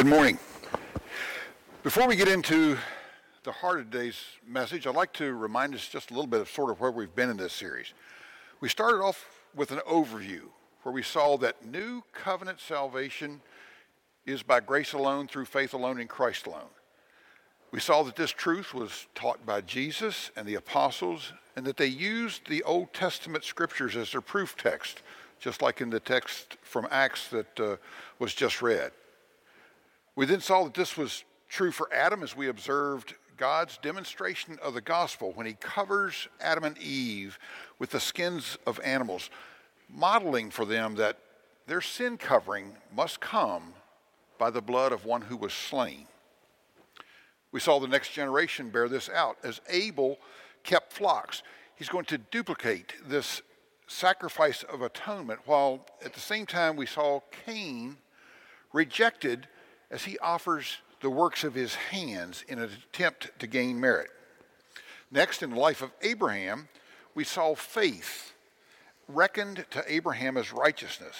Good morning. Before we get into the heart of today's message, I'd like to remind us just a little bit of sort of where we've been in this series. We started off with an overview where we saw that new covenant salvation is by grace alone, through faith alone, in Christ alone. We saw that this truth was taught by Jesus and the apostles, and that they used the Old Testament scriptures as their proof text, just like in the text from Acts that uh, was just read. We then saw that this was true for Adam as we observed God's demonstration of the gospel when he covers Adam and Eve with the skins of animals, modeling for them that their sin covering must come by the blood of one who was slain. We saw the next generation bear this out as Abel kept flocks. He's going to duplicate this sacrifice of atonement, while at the same time we saw Cain rejected as he offers the works of his hands in an attempt to gain merit. Next, in the life of Abraham, we saw faith reckoned to Abraham as righteousness.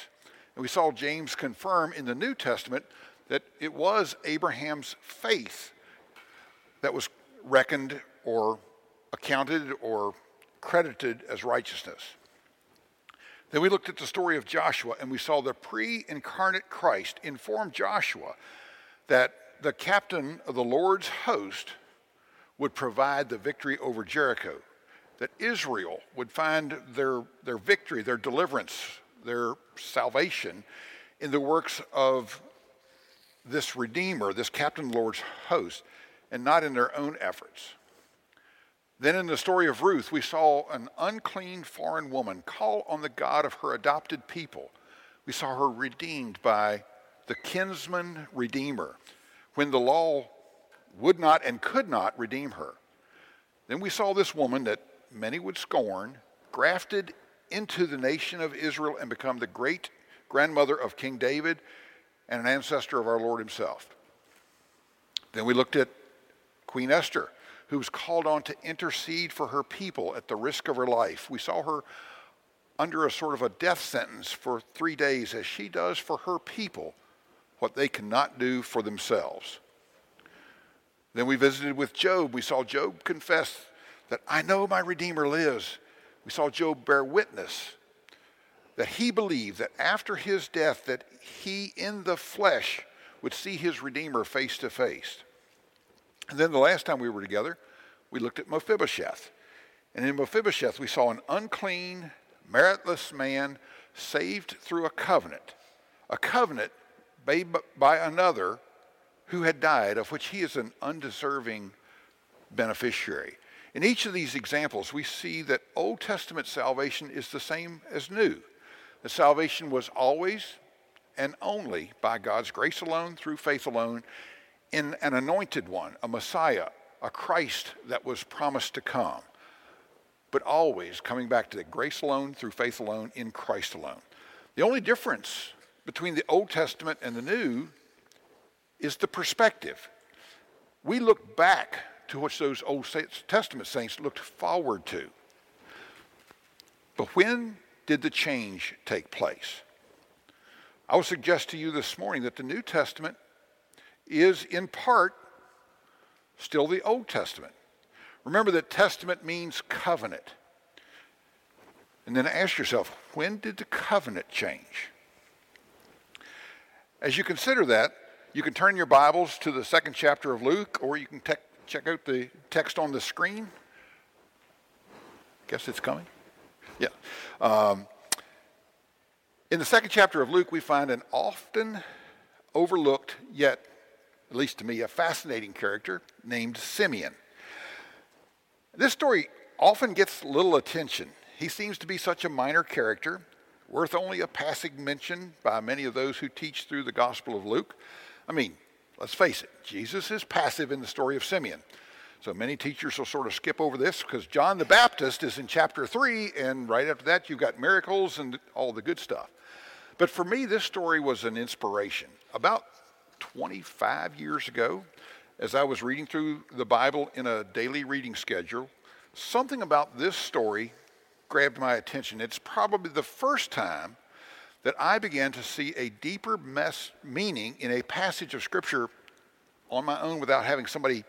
And we saw James confirm in the New Testament that it was Abraham's faith that was reckoned or accounted or credited as righteousness. Then we looked at the story of Joshua and we saw the pre incarnate Christ inform Joshua that the captain of the Lord's host would provide the victory over Jericho, that Israel would find their, their victory, their deliverance, their salvation in the works of this Redeemer, this captain of the Lord's host, and not in their own efforts. Then in the story of Ruth, we saw an unclean foreign woman call on the God of her adopted people. We saw her redeemed by the kinsman redeemer when the law would not and could not redeem her. Then we saw this woman that many would scorn, grafted into the nation of Israel and become the great grandmother of King David and an ancestor of our Lord himself. Then we looked at Queen Esther, who was called on to intercede for her people at the risk of her life. We saw her under a sort of a death sentence for three days as she does for her people what they cannot do for themselves. Then we visited with Job. We saw Job confess that I know my Redeemer lives. We saw Job bear witness that he believed that after his death that he in the flesh would see his Redeemer face to face. And then the last time we were together, we looked at Mephibosheth. And in Mephibosheth, we saw an unclean, meritless man saved through a covenant, a covenant by another who had died, of which he is an undeserving beneficiary. In each of these examples, we see that Old Testament salvation is the same as new. The salvation was always and only by God's grace alone, through faith alone, in an anointed one, a Messiah, a Christ that was promised to come, but always coming back to the grace alone, through faith alone, in Christ alone. The only difference between the Old Testament and the New is the perspective. We look back to what those Old Testament saints looked forward to. But when did the change take place? I would suggest to you this morning that the New Testament is in part still the Old Testament. Remember that testament means covenant. And then ask yourself, when did the covenant change? As you consider that, you can turn your Bibles to the second chapter of Luke, or you can te- check out the text on the screen. Guess it's coming? Yeah. Um, in the second chapter of Luke, we find an often overlooked, yet, at least to me, a fascinating character named Simeon. This story often gets little attention. He seems to be such a minor character, worth only a passing mention by many of those who teach through the Gospel of Luke. I mean, let's face it, Jesus is passive in the story of Simeon. So many teachers will sort of skip over this because John the Baptist is in chapter 3, and right after that, you've got miracles and all the good stuff. But for me, this story was an inspiration. About 25 years ago, as I was reading through the Bible in a daily reading schedule, something about this story grabbed my attention. It's probably the first time that I began to see a deeper mess meaning in a passage of Scripture on my own without having somebody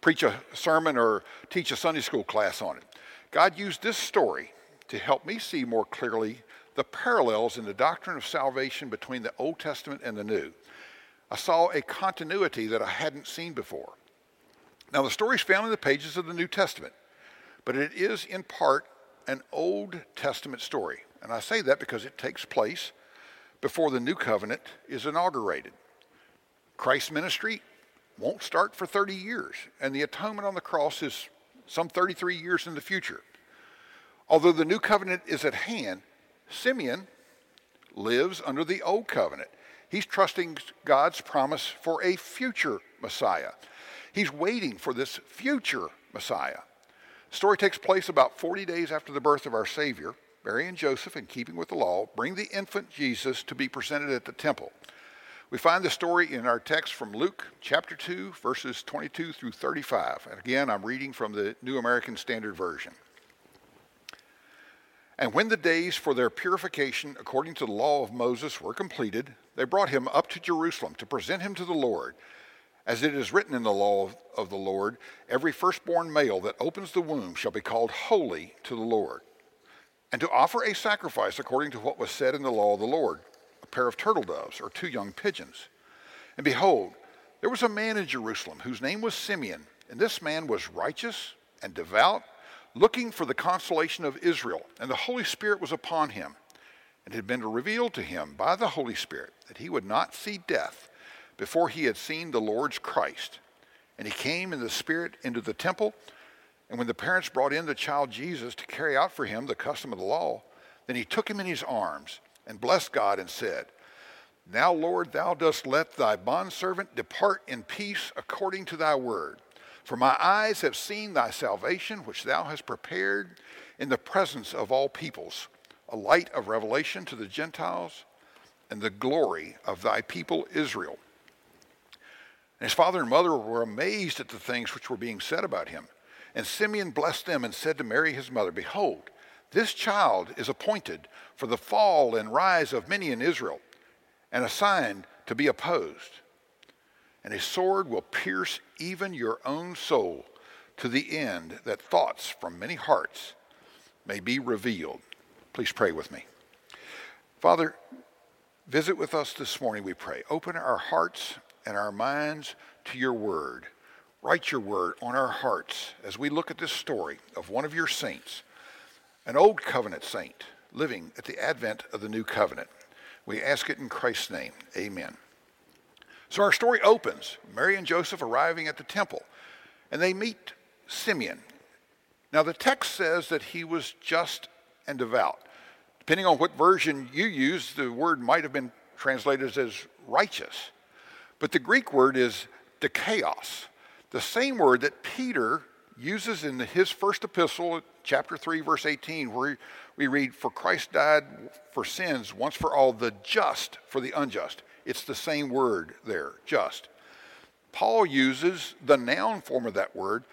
preach a sermon or teach a Sunday school class on it. God used this story to help me see more clearly the parallels in the doctrine of salvation between the Old Testament and the New. I saw a continuity that I hadn't seen before. Now, the story is found in the pages of the New Testament, but it is in part an Old Testament story. And I say that because it takes place before the new covenant is inaugurated. Christ's ministry won't start for 30 years, and the atonement on the cross is some 33 years in the future. Although the new covenant is at hand, Simeon lives under the old covenant. He's trusting God's promise for a future Messiah. He's waiting for this future Messiah. The story takes place about 40 days after the birth of our Savior. Mary and Joseph, in keeping with the law, bring the infant Jesus to be presented at the temple. We find the story in our text from Luke chapter 2, verses 22 through 35. And again, I'm reading from the New American Standard Version. And when the days for their purification according to the law of Moses were completed, they brought him up to Jerusalem to present him to the Lord. As it is written in the law of the Lord, every firstborn male that opens the womb shall be called holy to the Lord. And to offer a sacrifice according to what was said in the law of the Lord a pair of turtle doves or two young pigeons. And behold, there was a man in Jerusalem whose name was Simeon, and this man was righteous and devout, looking for the consolation of Israel, and the Holy Spirit was upon him. And it had been revealed to him by the Holy Spirit that he would not see death before he had seen the Lord's Christ. And he came in the Spirit into the temple. And when the parents brought in the child Jesus to carry out for him the custom of the law, then he took him in his arms and blessed God and said, Now, Lord, thou dost let thy bondservant depart in peace according to thy word. For my eyes have seen thy salvation, which thou hast prepared in the presence of all peoples, a light of revelation to the Gentiles and the glory of thy people Israel. And his father and mother were amazed at the things which were being said about him. And Simeon blessed them and said to Mary his mother, Behold, this child is appointed for the fall and rise of many in Israel, and a sign to be opposed. And a sword will pierce even your own soul to the end that thoughts from many hearts may be revealed. Please pray with me. Father, visit with us this morning, we pray. Open our hearts and our minds to your word. Write your word on our hearts as we look at this story of one of your saints, an old covenant saint living at the advent of the new covenant. We ask it in Christ's name. Amen. So our story opens Mary and Joseph arriving at the temple, and they meet Simeon. Now, the text says that he was just and devout. Depending on what version you use, the word might have been translated as righteous. But the Greek word is dikaios, the same word that Peter uses in his first epistle, chapter 3, verse 18, where we read, For Christ died for sins once for all, the just for the unjust. It's the same word there, just. Paul uses the noun form of that word,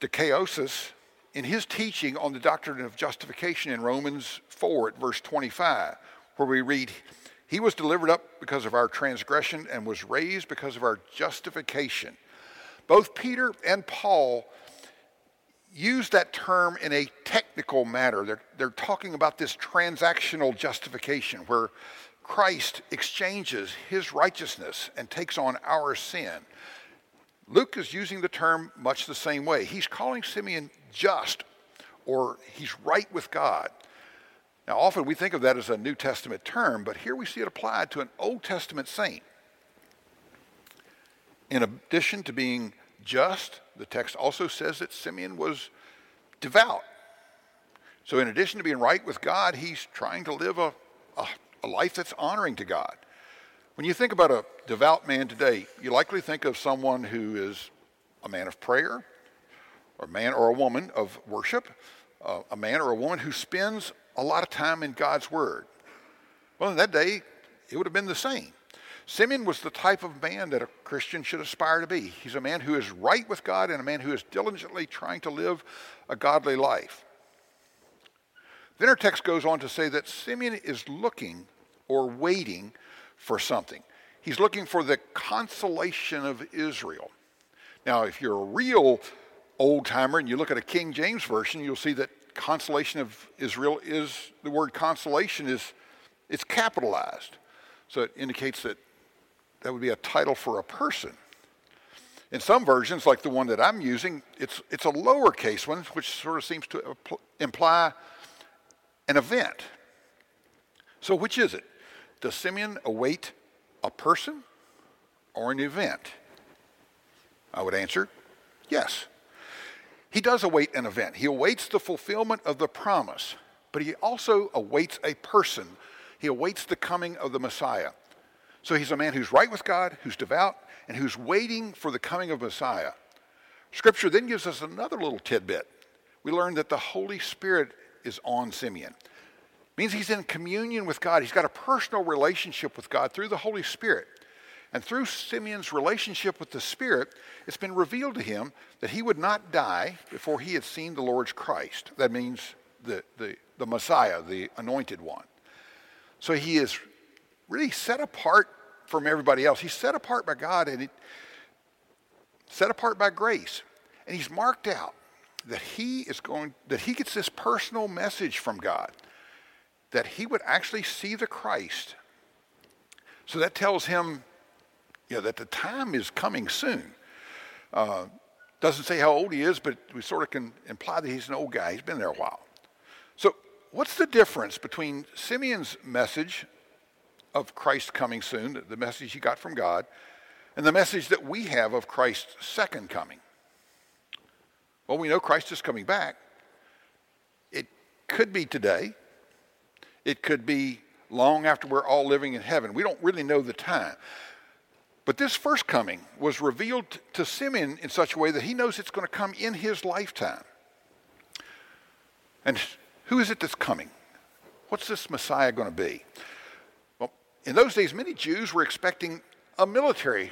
dikaiosis, in his teaching on the doctrine of justification in Romans 4 at verse 25, where we read, He was delivered up because of our transgression and was raised because of our justification. Both Peter and Paul use that term in a technical matter. They're, they're talking about this transactional justification where Christ exchanges his righteousness and takes on our sin. Luke is using the term much the same way. He's calling Simeon just or he's right with God. Now, often we think of that as a New Testament term, but here we see it applied to an Old Testament saint. In addition to being just, the text also says that Simeon was devout. So, in addition to being right with God, he's trying to live a, a, a life that's honoring to God. When you think about a devout man today, you likely think of someone who is a man of prayer, or a man or a woman of worship, uh, a man or a woman who spends a lot of time in God's Word. Well, in that day, it would have been the same. Simeon was the type of man that a Christian should aspire to be. He's a man who is right with God and a man who is diligently trying to live a godly life. Then our text goes on to say that Simeon is looking or waiting for something. He's looking for the consolation of Israel. Now, if you're a real old timer and you look at a King James version, you'll see that consolation of Israel is the word consolation is it's capitalized. So it indicates that that would be a title for a person. In some versions, like the one that I'm using, it's, it's a lowercase one, which sort of seems to imply an event. So, which is it? Does Simeon await a person or an event? I would answer yes. He does await an event. He awaits the fulfillment of the promise, but he also awaits a person. He awaits the coming of the Messiah. So he's a man who's right with God, who's devout, and who's waiting for the coming of Messiah. Scripture then gives us another little tidbit. We learn that the Holy Spirit is on Simeon. It means he's in communion with God. He's got a personal relationship with God through the Holy Spirit. And through Simeon's relationship with the Spirit, it's been revealed to him that he would not die before he had seen the Lord's Christ. That means the, the, the Messiah, the anointed one. So he is really set apart from everybody else. He's set apart by God and it, set apart by grace. And he's marked out that he is going that he gets this personal message from God that he would actually see the Christ. So that tells him you know, that the time is coming soon. Uh, doesn't say how old he is, but we sort of can imply that he's an old guy. He's been there a while. So, what's the difference between Simeon's message of Christ coming soon, the message he got from God, and the message that we have of Christ's second coming? Well, we know Christ is coming back. It could be today, it could be long after we're all living in heaven. We don't really know the time. But this first coming was revealed to Simeon in such a way that he knows it's going to come in his lifetime. And who is it that's coming? What's this Messiah going to be? Well, in those days, many Jews were expecting a military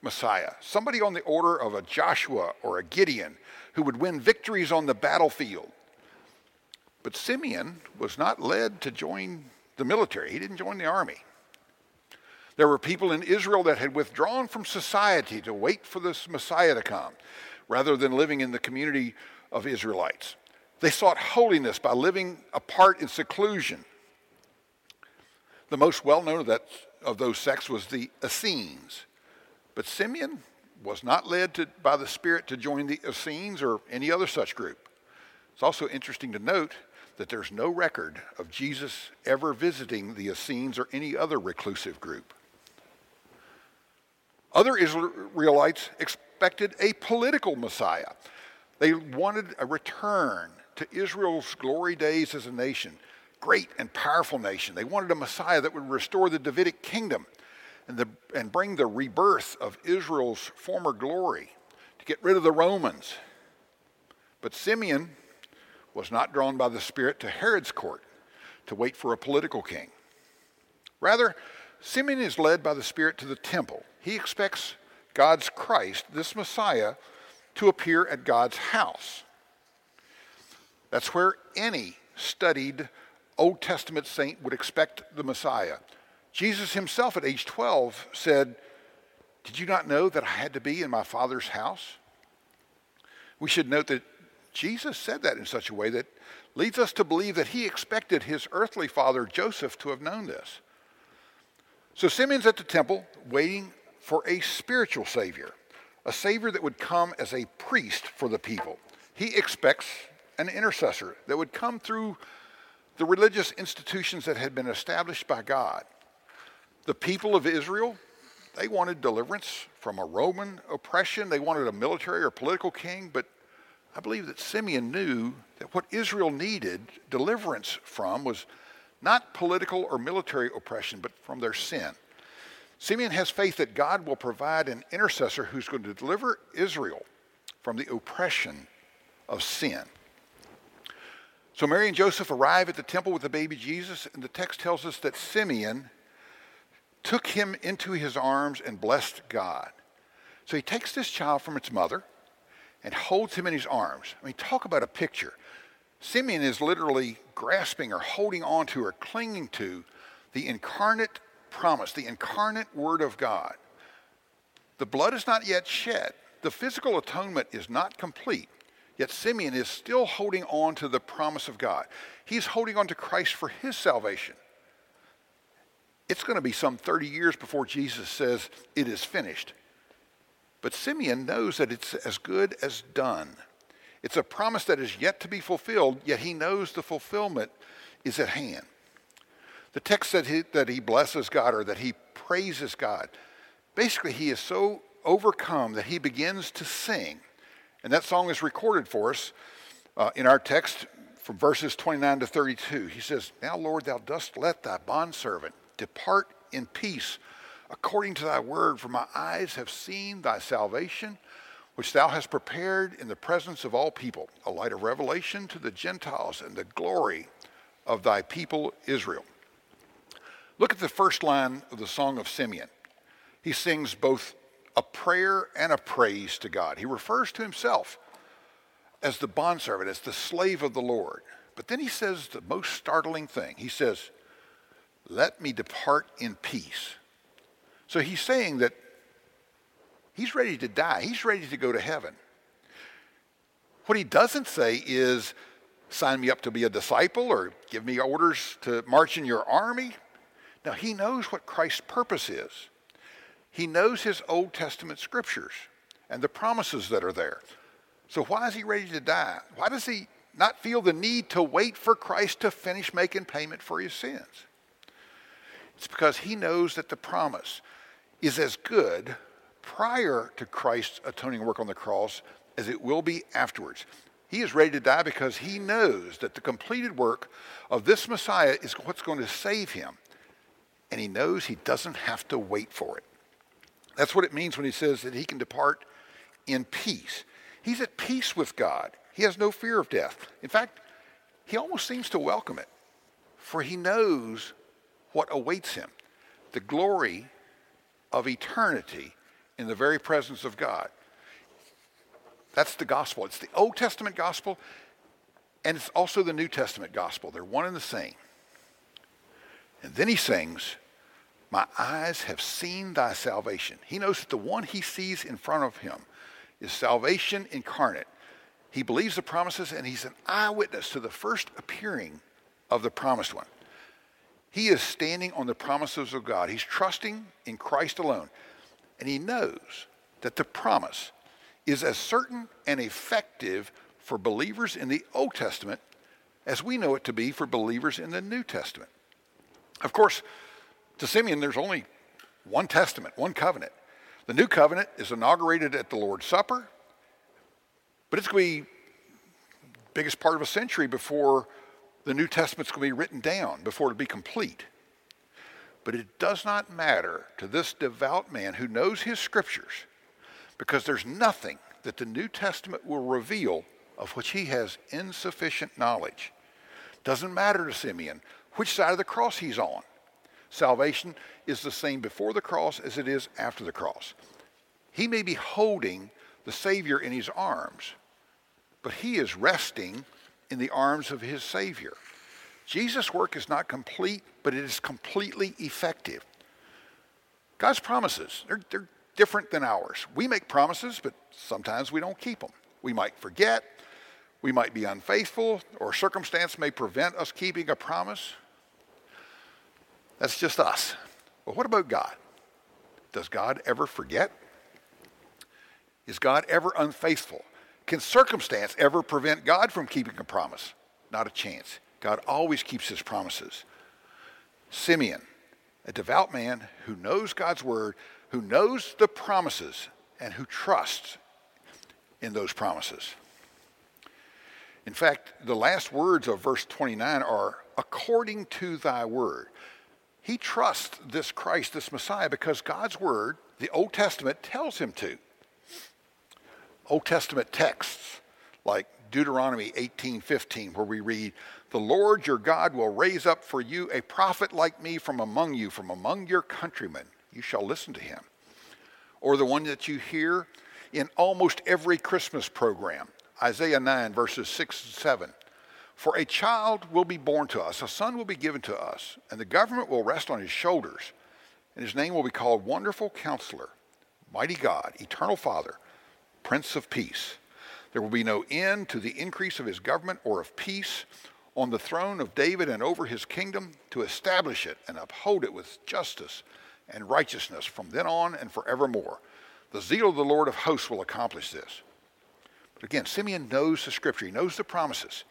Messiah, somebody on the order of a Joshua or a Gideon who would win victories on the battlefield. But Simeon was not led to join the military, he didn't join the army. There were people in Israel that had withdrawn from society to wait for this Messiah to come rather than living in the community of Israelites. They sought holiness by living apart in seclusion. The most well known of, of those sects was the Essenes. But Simeon was not led to, by the Spirit to join the Essenes or any other such group. It's also interesting to note that there's no record of Jesus ever visiting the Essenes or any other reclusive group. Other Israelites expected a political Messiah. They wanted a return to Israel's glory days as a nation, great and powerful nation. They wanted a Messiah that would restore the Davidic kingdom and, the, and bring the rebirth of Israel's former glory, to get rid of the Romans. But Simeon was not drawn by the Spirit to Herod's court to wait for a political king. Rather, Simeon is led by the Spirit to the temple he expects God's Christ, this Messiah, to appear at God's house. That's where any studied Old Testament saint would expect the Messiah. Jesus himself at age 12 said, Did you not know that I had to be in my Father's house? We should note that Jesus said that in such a way that leads us to believe that he expected his earthly father Joseph to have known this. So Simeon's at the temple waiting for a spiritual Savior, a Savior that would come as a priest for the people. He expects an intercessor that would come through the religious institutions that had been established by God. The people of Israel, they wanted deliverance from a Roman oppression. They wanted a military or political king, but I believe that Simeon knew that what Israel needed deliverance from was not political or military oppression, but from their sin. Simeon has faith that God will provide an intercessor who's going to deliver Israel from the oppression of sin. So Mary and Joseph arrive at the temple with the baby Jesus, and the text tells us that Simeon took him into his arms and blessed God. So he takes this child from its mother and holds him in his arms. I mean, talk about a picture. Simeon is literally grasping or holding on to or clinging to the incarnate promise, the incarnate word of God. The blood is not yet shed. The physical atonement is not complete. Yet Simeon is still holding on to the promise of God. He's holding on to Christ for his salvation. It's going to be some 30 years before Jesus says, It is finished. But Simeon knows that it's as good as done. It's a promise that is yet to be fulfilled, yet he knows the fulfillment is at hand. The text said he, that he blesses God or that he praises God. Basically, he is so overcome that he begins to sing. And that song is recorded for us uh, in our text from verses 29 to 32. He says, Now, Lord, thou dost let thy bondservant depart in peace according to thy word, for my eyes have seen thy salvation which thou hast prepared in the presence of all people, a light of revelation to the Gentiles and the glory of thy people Israel. Look at the first line of the Song of Simeon. He sings both a prayer and a praise to God. He refers to himself as the bondservant, as the slave of the Lord. But then he says the most startling thing. He says, Let me depart in peace. So he's saying that He's ready to die. He's ready to go to heaven. What he doesn't say is, sign me up to be a disciple or give me orders to march in your army. Now, he knows what Christ's purpose is. He knows his Old Testament scriptures and the promises that are there. So, why is he ready to die? Why does he not feel the need to wait for Christ to finish making payment for his sins? It's because he knows that the promise is as good prior to Christ's atoning work on the cross as it will be afterwards. He is ready to die because he knows that the completed work of this Messiah is what's going to save him. And he knows he doesn't have to wait for it. That's what it means when he says that he can depart in peace. He's at peace with God. He has no fear of death. In fact, he almost seems to welcome it, for he knows what awaits him the glory of eternity in the very presence of God. That's the gospel. It's the Old Testament gospel, and it's also the New Testament gospel. They're one and the same. And then he sings, My eyes have seen thy salvation. He knows that the one he sees in front of him is salvation incarnate. He believes the promises, and he's an eyewitness to the first appearing of the promised one. He is standing on the promises of God. He's trusting in Christ alone. And he knows that the promise is as certain and effective for believers in the Old Testament as we know it to be for believers in the New Testament. Of course, to Simeon, there's only one testament, one covenant. The new covenant is inaugurated at the Lord's Supper, but it's going to be the biggest part of a century before the New Testament's going to be written down, before it'll be complete. But it does not matter to this devout man who knows his scriptures because there's nothing that the New Testament will reveal of which he has insufficient knowledge. Doesn't matter to Simeon which side of the cross he's on. Salvation is the same before the cross as it is after the cross. He may be holding the Savior in his arms, but he is resting in the arms of his Savior. Jesus' work is not complete, but it is completely effective. God's promises, they're, they're different than ours. We make promises, but sometimes we don't keep them. We might forget, we might be unfaithful, or circumstance may prevent us keeping a promise. That's just us. But what about God? Does God ever forget? Is God ever unfaithful? Can circumstance ever prevent God from keeping a promise? Not a chance. God always keeps his promises. Simeon, a devout man who knows God's word, who knows the promises, and who trusts in those promises. In fact, the last words of verse 29 are according to thy word. He trusts this Christ, this Messiah, because God's word, the Old Testament, tells him to. Old Testament texts like Deuteronomy 18:15 where we read, "The Lord your God will raise up for you a prophet like me from among you, from among your countrymen. You shall listen to him." Or the one that you hear in almost every Christmas program, Isaiah 9 verses 6 and 7, For a child will be born to us, a son will be given to us, and the government will rest on his shoulders, and his name will be called Wonderful Counselor, Mighty God, Eternal Father, Prince of Peace. There will be no end to the increase of his government or of peace on the throne of David and over his kingdom to establish it and uphold it with justice and righteousness from then on and forevermore. The zeal of the Lord of hosts will accomplish this. But again, Simeon knows the scripture, he knows the promises.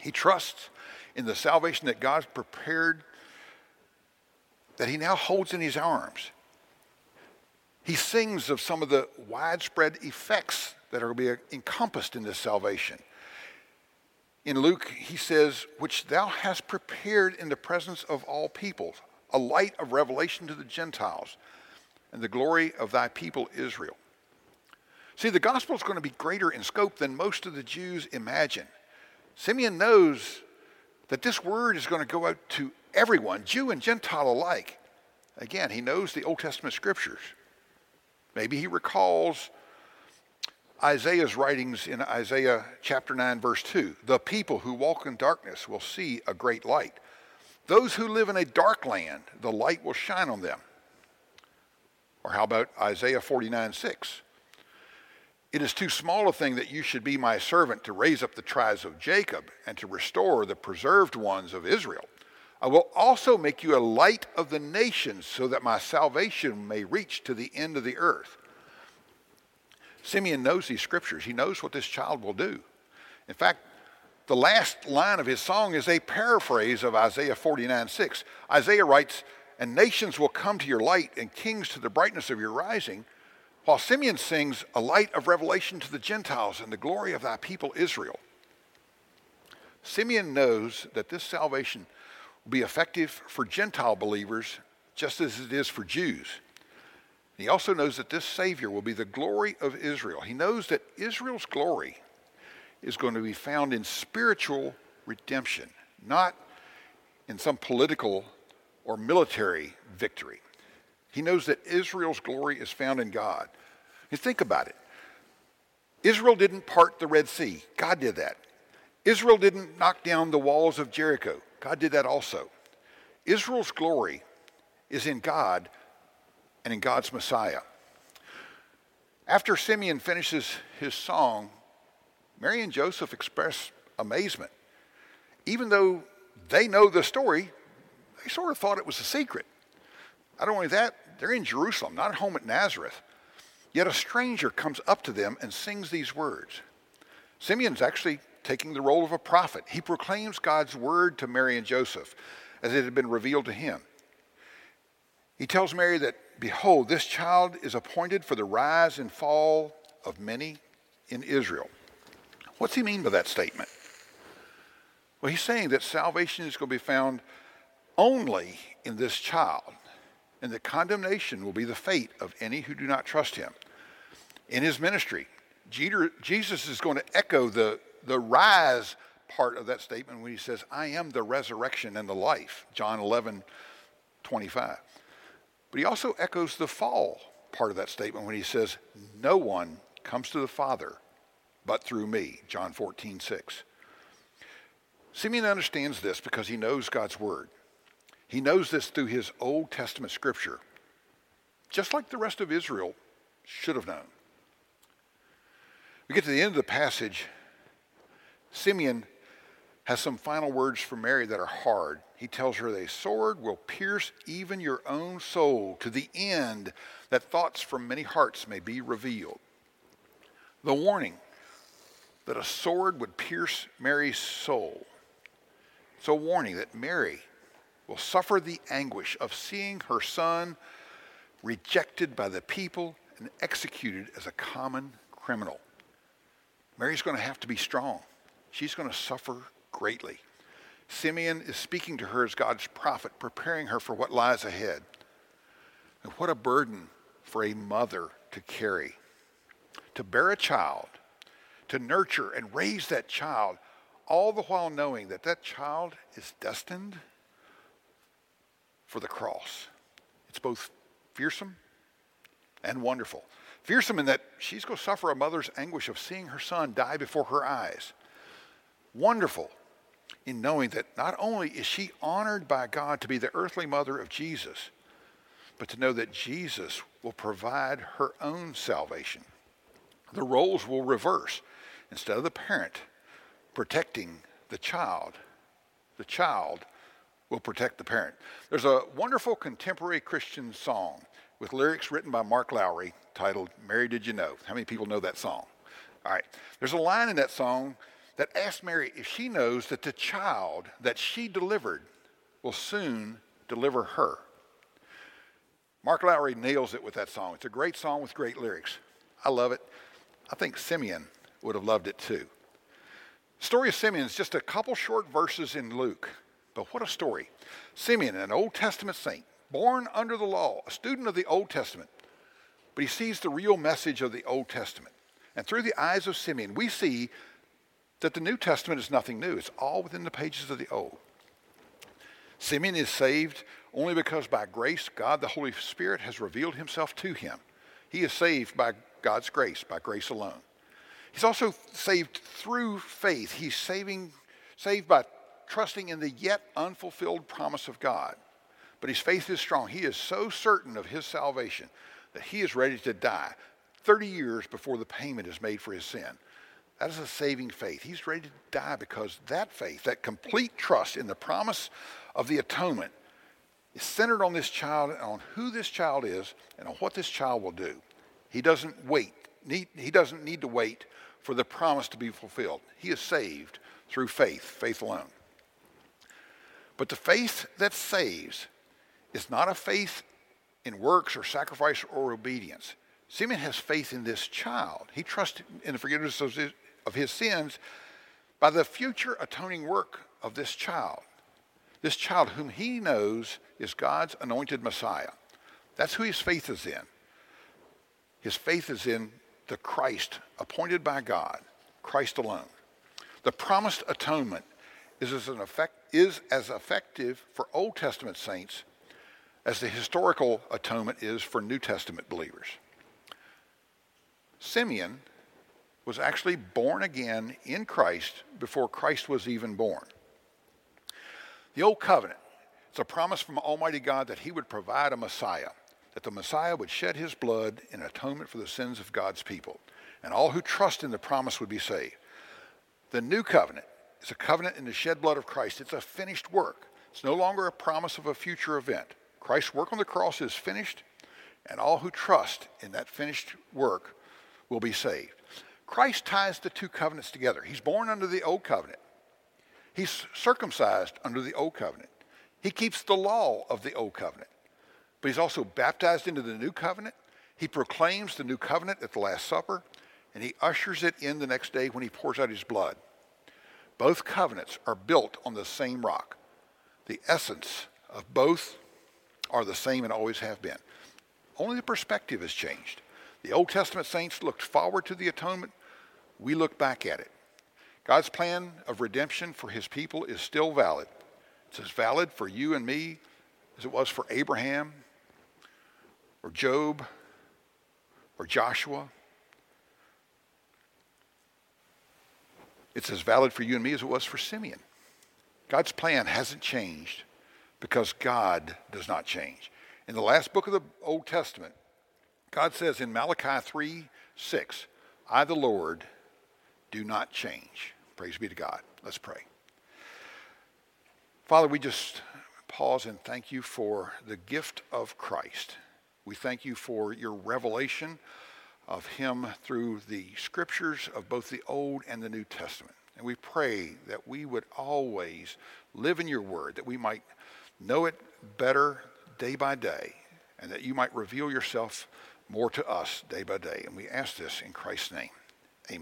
He trusts in the salvation that God's prepared, that he now holds in his arms. He sings of some of the widespread effects that are going to be encompassed in this salvation. In Luke, he says, Which thou hast prepared in the presence of all peoples, a light of revelation to the Gentiles, and the glory of thy people Israel. See, the gospel is going to be greater in scope than most of the Jews imagine. Simeon knows that this word is going to go out to everyone, Jew and Gentile alike. Again, he knows the Old Testament scriptures. Maybe he recalls Isaiah's writings in Isaiah chapter 9, verse 2. The people who walk in darkness will see a great light. Those who live in a dark land, the light will shine on them. Or how about Isaiah 49, 6? It is too small a thing that you should be my servant to raise up the tribes of Jacob and to restore the preserved ones of Israel. I will also make you a light of the nations so that my salvation may reach to the end of the earth. Simeon knows these scriptures. He knows what this child will do. In fact, the last line of his song is a paraphrase of Isaiah 49 6. Isaiah writes, And nations will come to your light, and kings to the brightness of your rising. While Simeon sings, A light of revelation to the Gentiles and the glory of thy people Israel. Simeon knows that this salvation will be effective for Gentile believers just as it is for Jews. He also knows that this Savior will be the glory of Israel. He knows that Israel's glory is going to be found in spiritual redemption, not in some political or military victory. He knows that Israel's glory is found in God. You think about it. Israel didn't part the Red Sea. God did that. Israel didn't knock down the walls of Jericho. God did that also. Israel's glory is in God and in God's Messiah. After Simeon finishes his song, Mary and Joseph express amazement. Even though they know the story, they sort of thought it was a secret. Not only that, they're in Jerusalem, not at home at Nazareth. Yet a stranger comes up to them and sings these words. Simeon's actually taking the role of a prophet. He proclaims God's word to Mary and Joseph as it had been revealed to him. He tells Mary that, Behold, this child is appointed for the rise and fall of many in Israel. What's he mean by that statement? Well, he's saying that salvation is going to be found only in this child and that condemnation will be the fate of any who do not trust him. In his ministry, Jesus is going to echo the, the rise part of that statement when he says, I am the resurrection and the life, John 11, 25. But he also echoes the fall part of that statement when he says, No one comes to the Father but through me, John 14, 6. Simeon understands this because he knows God's word. He knows this through his Old Testament scripture, just like the rest of Israel should have known. We get to the end of the passage. Simeon has some final words for Mary that are hard. He tells her, A sword will pierce even your own soul to the end that thoughts from many hearts may be revealed. The warning that a sword would pierce Mary's soul. It's a warning that Mary will suffer the anguish of seeing her son rejected by the people and executed as a common criminal. Mary's going to have to be strong. She's going to suffer greatly. Simeon is speaking to her as God's prophet, preparing her for what lies ahead. And what a burden for a mother to carry. To bear a child, to nurture and raise that child, all the while knowing that that child is destined for the cross. It's both fearsome and wonderful. Fearsome in that she's going to suffer a mother's anguish of seeing her son die before her eyes. Wonderful in knowing that not only is she honored by God to be the earthly mother of Jesus, but to know that Jesus will provide her own salvation. The roles will reverse. Instead of the parent protecting the child, the child will protect the parent. There's a wonderful contemporary Christian song with lyrics written by Mark Lowry titled Mary Did You Know? How many people know that song? All right. There's a line in that song that asks Mary if she knows that the child that she delivered will soon deliver her. Mark Lowry nails it with that song. It's a great song with great lyrics. I love it. I think Simeon would have loved it too. story of Simeon is just a couple short verses in Luke, but what a story. Simeon, an Old Testament saint, born under the law, a student of the Old Testament, but he sees the real message of the Old Testament. And through the eyes of Simeon, we see that the New Testament is nothing new. It's all within the pages of the Old. Simeon is saved only because by grace, God the Holy Spirit has revealed himself to him. He is saved by God's grace, by grace alone. He's also saved through faith. He's saving, saved by trusting in the yet unfulfilled promise of God. But his faith is strong. He is so certain of his salvation that he is ready to die 30 years before the payment is made for his sin. That is a saving faith. He's ready to die because that faith, that complete trust in the promise of the atonement, is centered on this child and on who this child is and on what this child will do. He doesn't wait. Need, he doesn't need to wait for the promise to be fulfilled. He is saved through faith, faith alone. But the faith that saves is not a faith in works or sacrifice or obedience. Simeon has faith in this child. He trusts in the forgiveness of of his sins by the future atoning work of this child. This child, whom he knows is God's anointed Messiah. That's who his faith is in. His faith is in the Christ appointed by God, Christ alone. The promised atonement is as, effect, is as effective for Old Testament saints as the historical atonement is for New Testament believers. Simeon was actually born again in Christ before Christ was even born. The Old Covenant, it's a promise from Almighty God that He would provide a Messiah, that the Messiah would shed His blood in atonement for the sins of God's people, and all who trust in the promise would be saved. The New Covenant is a covenant in the shed blood of Christ. It's a finished work. It's no longer a promise of a future event. Christ's work on the cross is finished, and all who trust in that finished work will be saved. Christ ties the two covenants together. He's born under the old covenant. He's circumcised under the old covenant. He keeps the law of the old covenant. But he's also baptized into the new covenant. He proclaims the new covenant at the Last Supper, and he ushers it in the next day when he pours out his blood. Both covenants are built on the same rock. The essence of both are the same and always have been. Only the perspective has changed. The Old Testament saints looked forward to the atonement. We look back at it. God's plan of redemption for his people is still valid. It's as valid for you and me as it was for Abraham or Job or Joshua. It's as valid for you and me as it was for Simeon. God's plan hasn't changed because God does not change. In the last book of the Old Testament, God says in Malachi 3 6, I, the Lord, do not change. Praise be to God. Let's pray. Father, we just pause and thank you for the gift of Christ. We thank you for your revelation of him through the scriptures of both the Old and the New Testament. And we pray that we would always live in your word, that we might know it better day by day, and that you might reveal yourself more to us day by day. And we ask this in Christ's name.